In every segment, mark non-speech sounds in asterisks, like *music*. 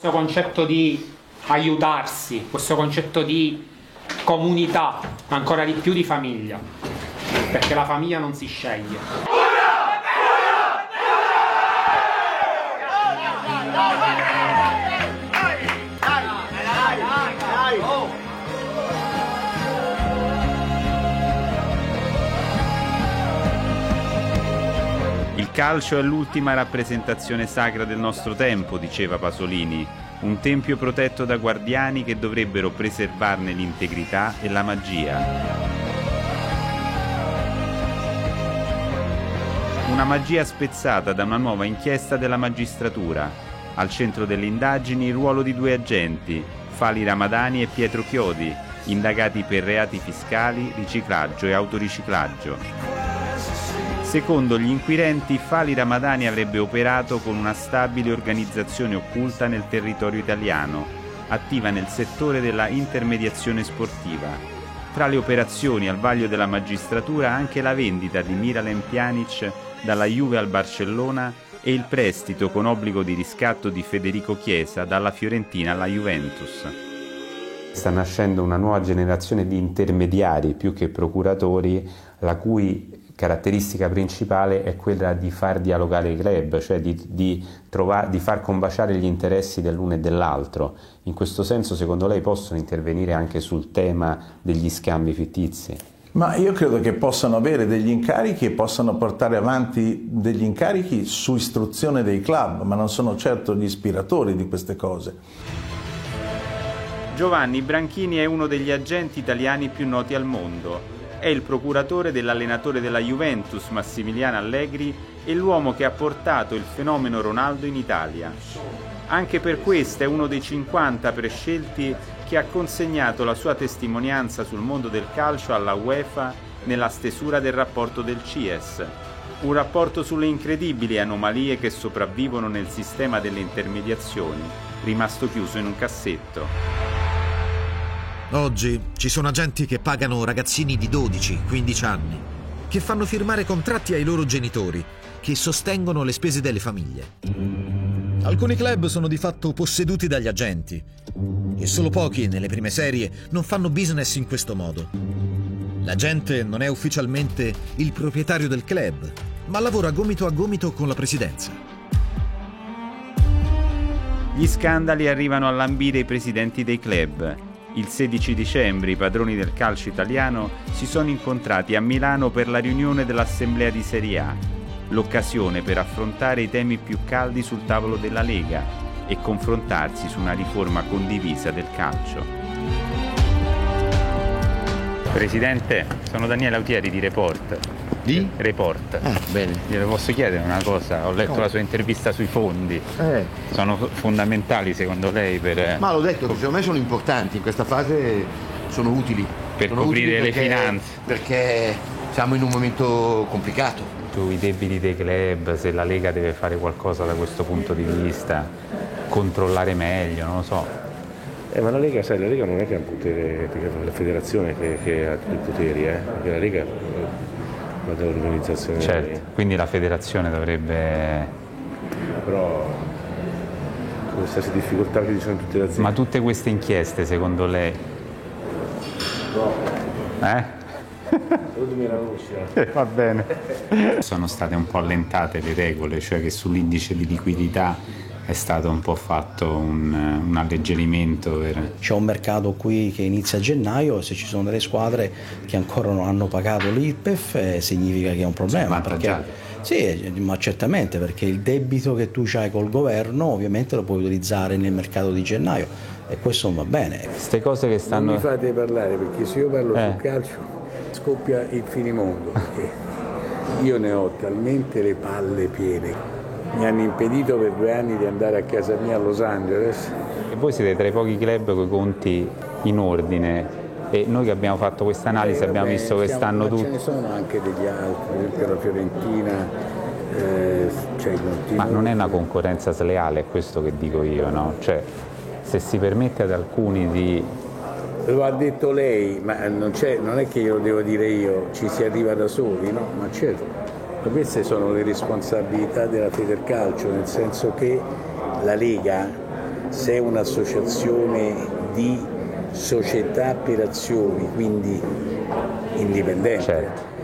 Questo concetto di aiutarsi, questo concetto di comunità, ancora di più di famiglia, perché la famiglia non si sceglie. Il calcio è l'ultima rappresentazione sacra del nostro tempo, diceva Pasolini, un tempio protetto da guardiani che dovrebbero preservarne l'integrità e la magia. Una magia spezzata da una nuova inchiesta della magistratura. Al centro delle indagini il ruolo di due agenti, Fali Ramadani e Pietro Chiodi, indagati per reati fiscali, riciclaggio e autoriciclaggio. Secondo gli inquirenti, Fali Ramadani avrebbe operato con una stabile organizzazione occulta nel territorio italiano, attiva nel settore della intermediazione sportiva. Tra le operazioni al vaglio della magistratura anche la vendita di Miralem Pjanic dalla Juve al Barcellona e il prestito con obbligo di riscatto di Federico Chiesa dalla Fiorentina alla Juventus. Sta nascendo una nuova generazione di intermediari più che procuratori, la cui caratteristica principale è quella di far dialogare i club, cioè di, di, trovar, di far combaciare gli interessi dell'uno e dell'altro. In questo senso, secondo lei, possono intervenire anche sul tema degli scambi fittizi? Ma io credo che possano avere degli incarichi e possano portare avanti degli incarichi su istruzione dei club, ma non sono certo gli ispiratori di queste cose. Giovanni Branchini è uno degli agenti italiani più noti al mondo è il procuratore dell'allenatore della Juventus Massimiliano Allegri e l'uomo che ha portato il fenomeno Ronaldo in Italia. Anche per questo è uno dei 50 prescelti che ha consegnato la sua testimonianza sul mondo del calcio alla UEFA nella stesura del rapporto del CIES, un rapporto sulle incredibili anomalie che sopravvivono nel sistema delle intermediazioni, rimasto chiuso in un cassetto. Oggi ci sono agenti che pagano ragazzini di 12-15 anni, che fanno firmare contratti ai loro genitori, che sostengono le spese delle famiglie. Alcuni club sono di fatto posseduti dagli agenti e solo pochi nelle prime serie non fanno business in questo modo. L'agente non è ufficialmente il proprietario del club, ma lavora gomito a gomito con la presidenza. Gli scandali arrivano a lambire i presidenti dei club il 16 dicembre i padroni del calcio italiano si sono incontrati a Milano per la riunione dell'Assemblea di Serie A, l'occasione per affrontare i temi più caldi sul tavolo della Lega e confrontarsi su una riforma condivisa del calcio. Presidente, sono Daniele Autieri di Report. Di? Report. Ah, bene. Glielo posso chiedere una cosa? Ho letto no. la sua intervista sui fondi. Eh. Sono fondamentali secondo lei per... Ma l'ho detto, secondo me sono importanti, in questa fase sono utili. Per sono coprire utili perché, le finanze. Perché siamo in un momento complicato. Sui debiti dei club, se la Lega deve fare qualcosa da questo punto di vista, controllare meglio, non lo so. Eh, ma la Lega, sai, la Lega non è che ha un potere, la federazione che, che ha i poteri, eh? perché la Lega va dall'organizzazione. Certo, quindi la federazione dovrebbe... Però con le stesse difficoltà che ci sono in tutte le aziende. Ma tutte queste inchieste, secondo lei? No. Eh? Eh, va bene. Sono state un po' allentate le regole, cioè che sull'indice di liquidità è stato un po' fatto un, un alleggerimento. Per... C'è un mercato qui che inizia a gennaio e se ci sono delle squadre che ancora non hanno pagato l'IRPEF eh, significa che è un problema. Perché, sì, ma certamente perché il debito che tu hai col governo ovviamente lo puoi utilizzare nel mercato di gennaio e questo non va bene. Queste cose che stanno... Non mi fate parlare perché se io parlo eh. sul calcio scoppia il finimondo perché io ne ho talmente le palle piene mi hanno impedito per due anni di andare a casa mia a Los Angeles. E voi siete tra i pochi club con i conti in ordine e noi che abbiamo fatto questa analisi eh, abbiamo vabbè, visto che stanno tutti... Ce ne sono anche degli altri, per esempio la Fiorentina, eh, cioè Ma non è una concorrenza sleale, è questo che dico io, no? Cioè, se si permette ad alcuni di... Lo ha detto lei, ma non, non è che io lo devo dire io, ci si arriva da soli, no? Ma certo. Queste sono le responsabilità della Federcalcio, nel senso che la Lega se è un'associazione di società per azioni, quindi indipendente. Certo.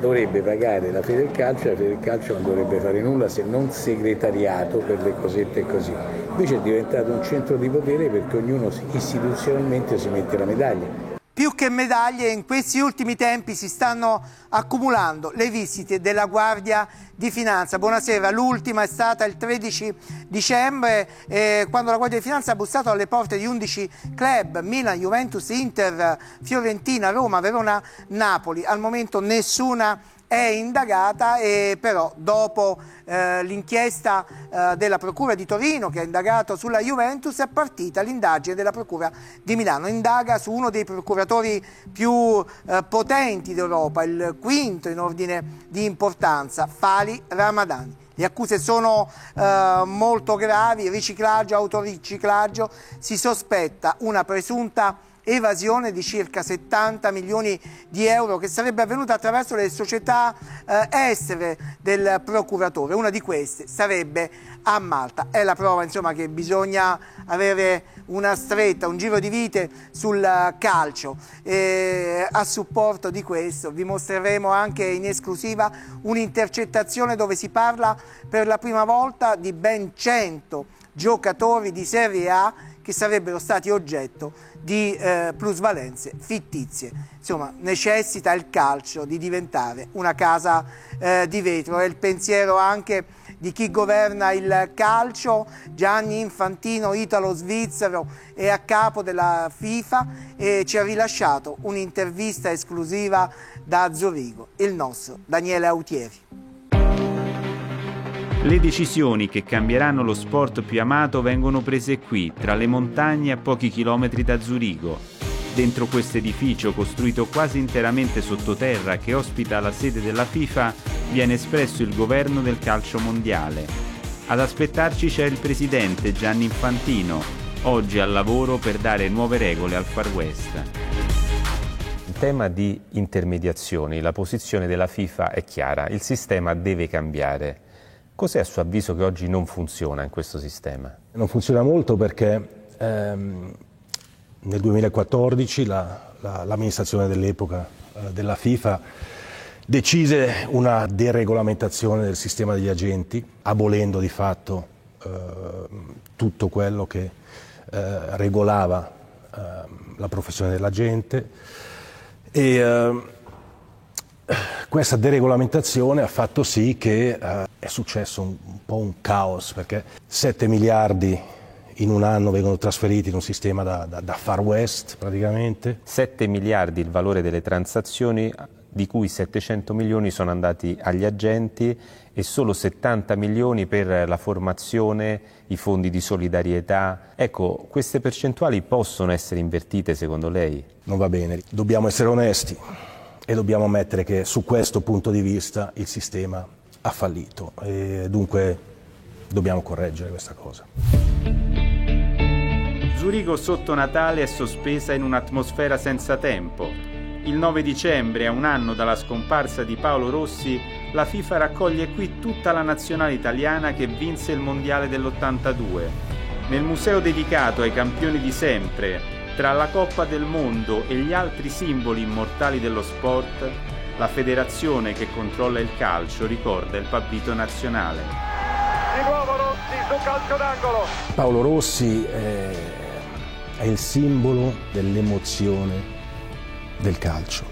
Dovrebbe pagare la Federcalcio e la Federcalcio non dovrebbe fare nulla se non segretariato per le cosette così. Invece è diventato un centro di potere perché ognuno istituzionalmente si mette la medaglia più che medaglie in questi ultimi tempi si stanno accumulando le visite della Guardia di Finanza. Buonasera, l'ultima è stata il 13 dicembre eh, quando la Guardia di Finanza ha bussato alle porte di 11 club, Milan, Juventus, Inter, Fiorentina, Roma, Verona, Napoli. Al momento nessuna è indagata e però dopo eh, l'inchiesta eh, della Procura di Torino che ha indagato sulla Juventus è partita l'indagine della Procura di Milano. Indaga su uno dei procuratori più eh, potenti d'Europa, il quinto in ordine di importanza, Fali Ramadani. Le accuse sono eh, molto gravi, riciclaggio, autoriciclaggio, si sospetta una presunta evasione di circa 70 milioni di euro che sarebbe avvenuta attraverso le società eh, estere del procuratore. Una di queste sarebbe a Malta. È la prova insomma, che bisogna avere una stretta, un giro di vite sul calcio. E a supporto di questo vi mostreremo anche in esclusiva un'intercettazione dove si parla per la prima volta di ben 100 giocatori di Serie A che sarebbero stati oggetto di eh, plusvalenze fittizie. Insomma, necessita il calcio di diventare una casa eh, di vetro. È il pensiero anche di chi governa il calcio, Gianni Infantino, italo-svizzero, è a capo della FIFA e ci ha rilasciato un'intervista esclusiva da Zurigo, il nostro Daniele Autieri. Le decisioni che cambieranno lo sport più amato vengono prese qui, tra le montagne a pochi chilometri da Zurigo. Dentro questo edificio, costruito quasi interamente sottoterra che ospita la sede della FIFA, viene espresso il governo del calcio mondiale. Ad aspettarci c'è il presidente Gianni Infantino, oggi al lavoro per dare nuove regole al Far West. In tema di intermediazioni, la posizione della FIFA è chiara, il sistema deve cambiare. Cos'è a suo avviso che oggi non funziona in questo sistema? Non funziona molto perché ehm, nel 2014 la, la, l'amministrazione dell'epoca eh, della FIFA decise una deregolamentazione del sistema degli agenti, abolendo di fatto eh, tutto quello che eh, regolava ehm, la professione dell'agente e ehm, questa deregolamentazione ha fatto sì che eh, è successo un, un, po' un caos perché 7 miliardi in un anno vengono trasferiti in un sistema da, da, da Far West praticamente. 7 miliardi il valore delle transazioni di cui 700 milioni sono andati agli agenti e solo 70 milioni per la formazione, i fondi di solidarietà. Ecco, queste percentuali possono essere invertite secondo lei? Non va bene, dobbiamo essere onesti e dobbiamo ammettere che su questo punto di vista il sistema ha fallito e dunque dobbiamo correggere questa cosa. Zurigo sotto Natale è sospesa in un'atmosfera senza tempo. Il 9 dicembre, a un anno dalla scomparsa di Paolo Rossi, la FIFA raccoglie qui tutta la nazionale italiana che vinse il Mondiale dell'82. Nel museo dedicato ai campioni di sempre, tra la Coppa del Mondo e gli altri simboli immortali dello sport, la federazione che controlla il calcio ricorda il pabbito nazionale. Di nuovo Rossi su calcio d'angolo. Paolo Rossi è, è il simbolo dell'emozione del calcio.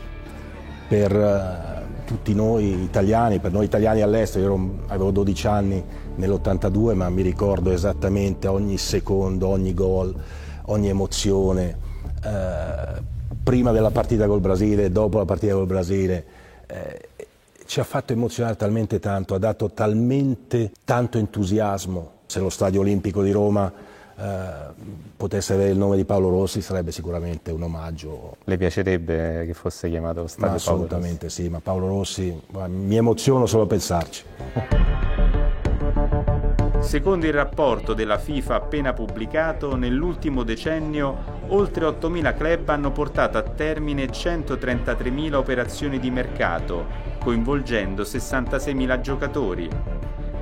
Per uh, tutti noi italiani, per noi italiani all'estero, io ero, avevo 12 anni nell'82, ma mi ricordo esattamente ogni secondo, ogni gol ogni emozione, eh, prima della partita col Brasile, dopo la partita col Brasile, eh, ci ha fatto emozionare talmente tanto, ha dato talmente tanto entusiasmo. Se lo Stadio Olimpico di Roma eh, potesse avere il nome di Paolo Rossi sarebbe sicuramente un omaggio. Le piacerebbe che fosse chiamato Stadio ma Assolutamente sì, ma Paolo Rossi, mi emoziono solo a pensarci. *laughs* Secondo il rapporto della FIFA appena pubblicato, nell'ultimo decennio oltre 8.000 club hanno portato a termine 133.000 operazioni di mercato, coinvolgendo 66.000 giocatori.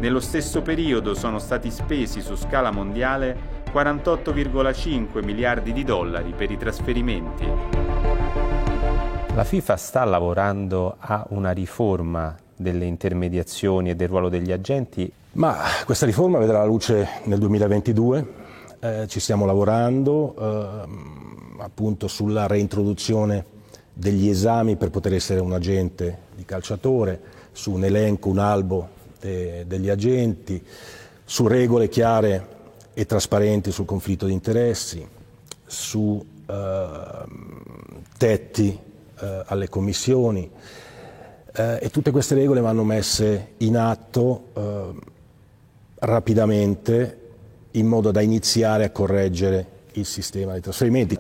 Nello stesso periodo sono stati spesi su scala mondiale 48,5 miliardi di dollari per i trasferimenti. La FIFA sta lavorando a una riforma delle intermediazioni e del ruolo degli agenti? Ma questa riforma vedrà la luce nel 2022, eh, ci stiamo lavorando eh, appunto sulla reintroduzione degli esami per poter essere un agente di calciatore, su un elenco, un albo de, degli agenti, su regole chiare e trasparenti sul conflitto di interessi, su eh, tetti eh, alle commissioni eh, e tutte queste regole vanno messe in atto eh, rapidamente in modo da iniziare a correggere il sistema dei trasferimenti.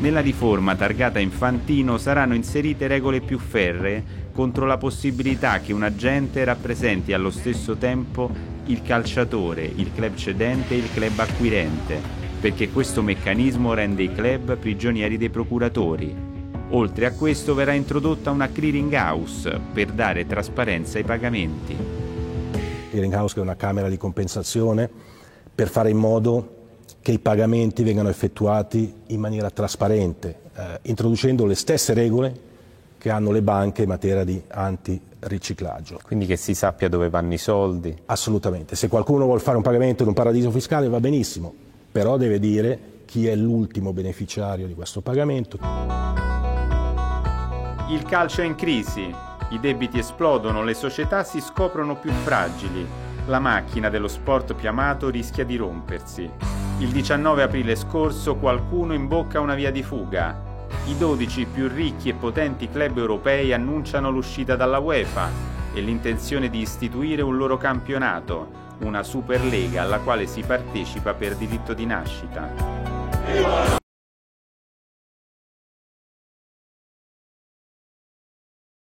Nella riforma targata Infantino saranno inserite regole più ferree contro la possibilità che un agente rappresenti allo stesso tempo il calciatore, il club cedente e il club acquirente, perché questo meccanismo rende i club prigionieri dei procuratori. Oltre a questo verrà introdotta una clearing house per dare trasparenza ai pagamenti. Clearing house è una camera di compensazione per fare in modo che i pagamenti vengano effettuati in maniera trasparente, eh, introducendo le stesse regole che hanno le banche in materia di antiriciclaggio. Quindi che si sappia dove vanno i soldi? Assolutamente. Se qualcuno vuole fare un pagamento in un paradiso fiscale va benissimo, però deve dire chi è l'ultimo beneficiario di questo pagamento. Il calcio è in crisi, i debiti esplodono, le società si scoprono più fragili, la macchina dello sport più amato rischia di rompersi. Il 19 aprile scorso qualcuno imbocca una via di fuga, i 12 più ricchi e potenti club europei annunciano l'uscita dalla UEFA e l'intenzione di istituire un loro campionato, una Superlega alla quale si partecipa per diritto di nascita.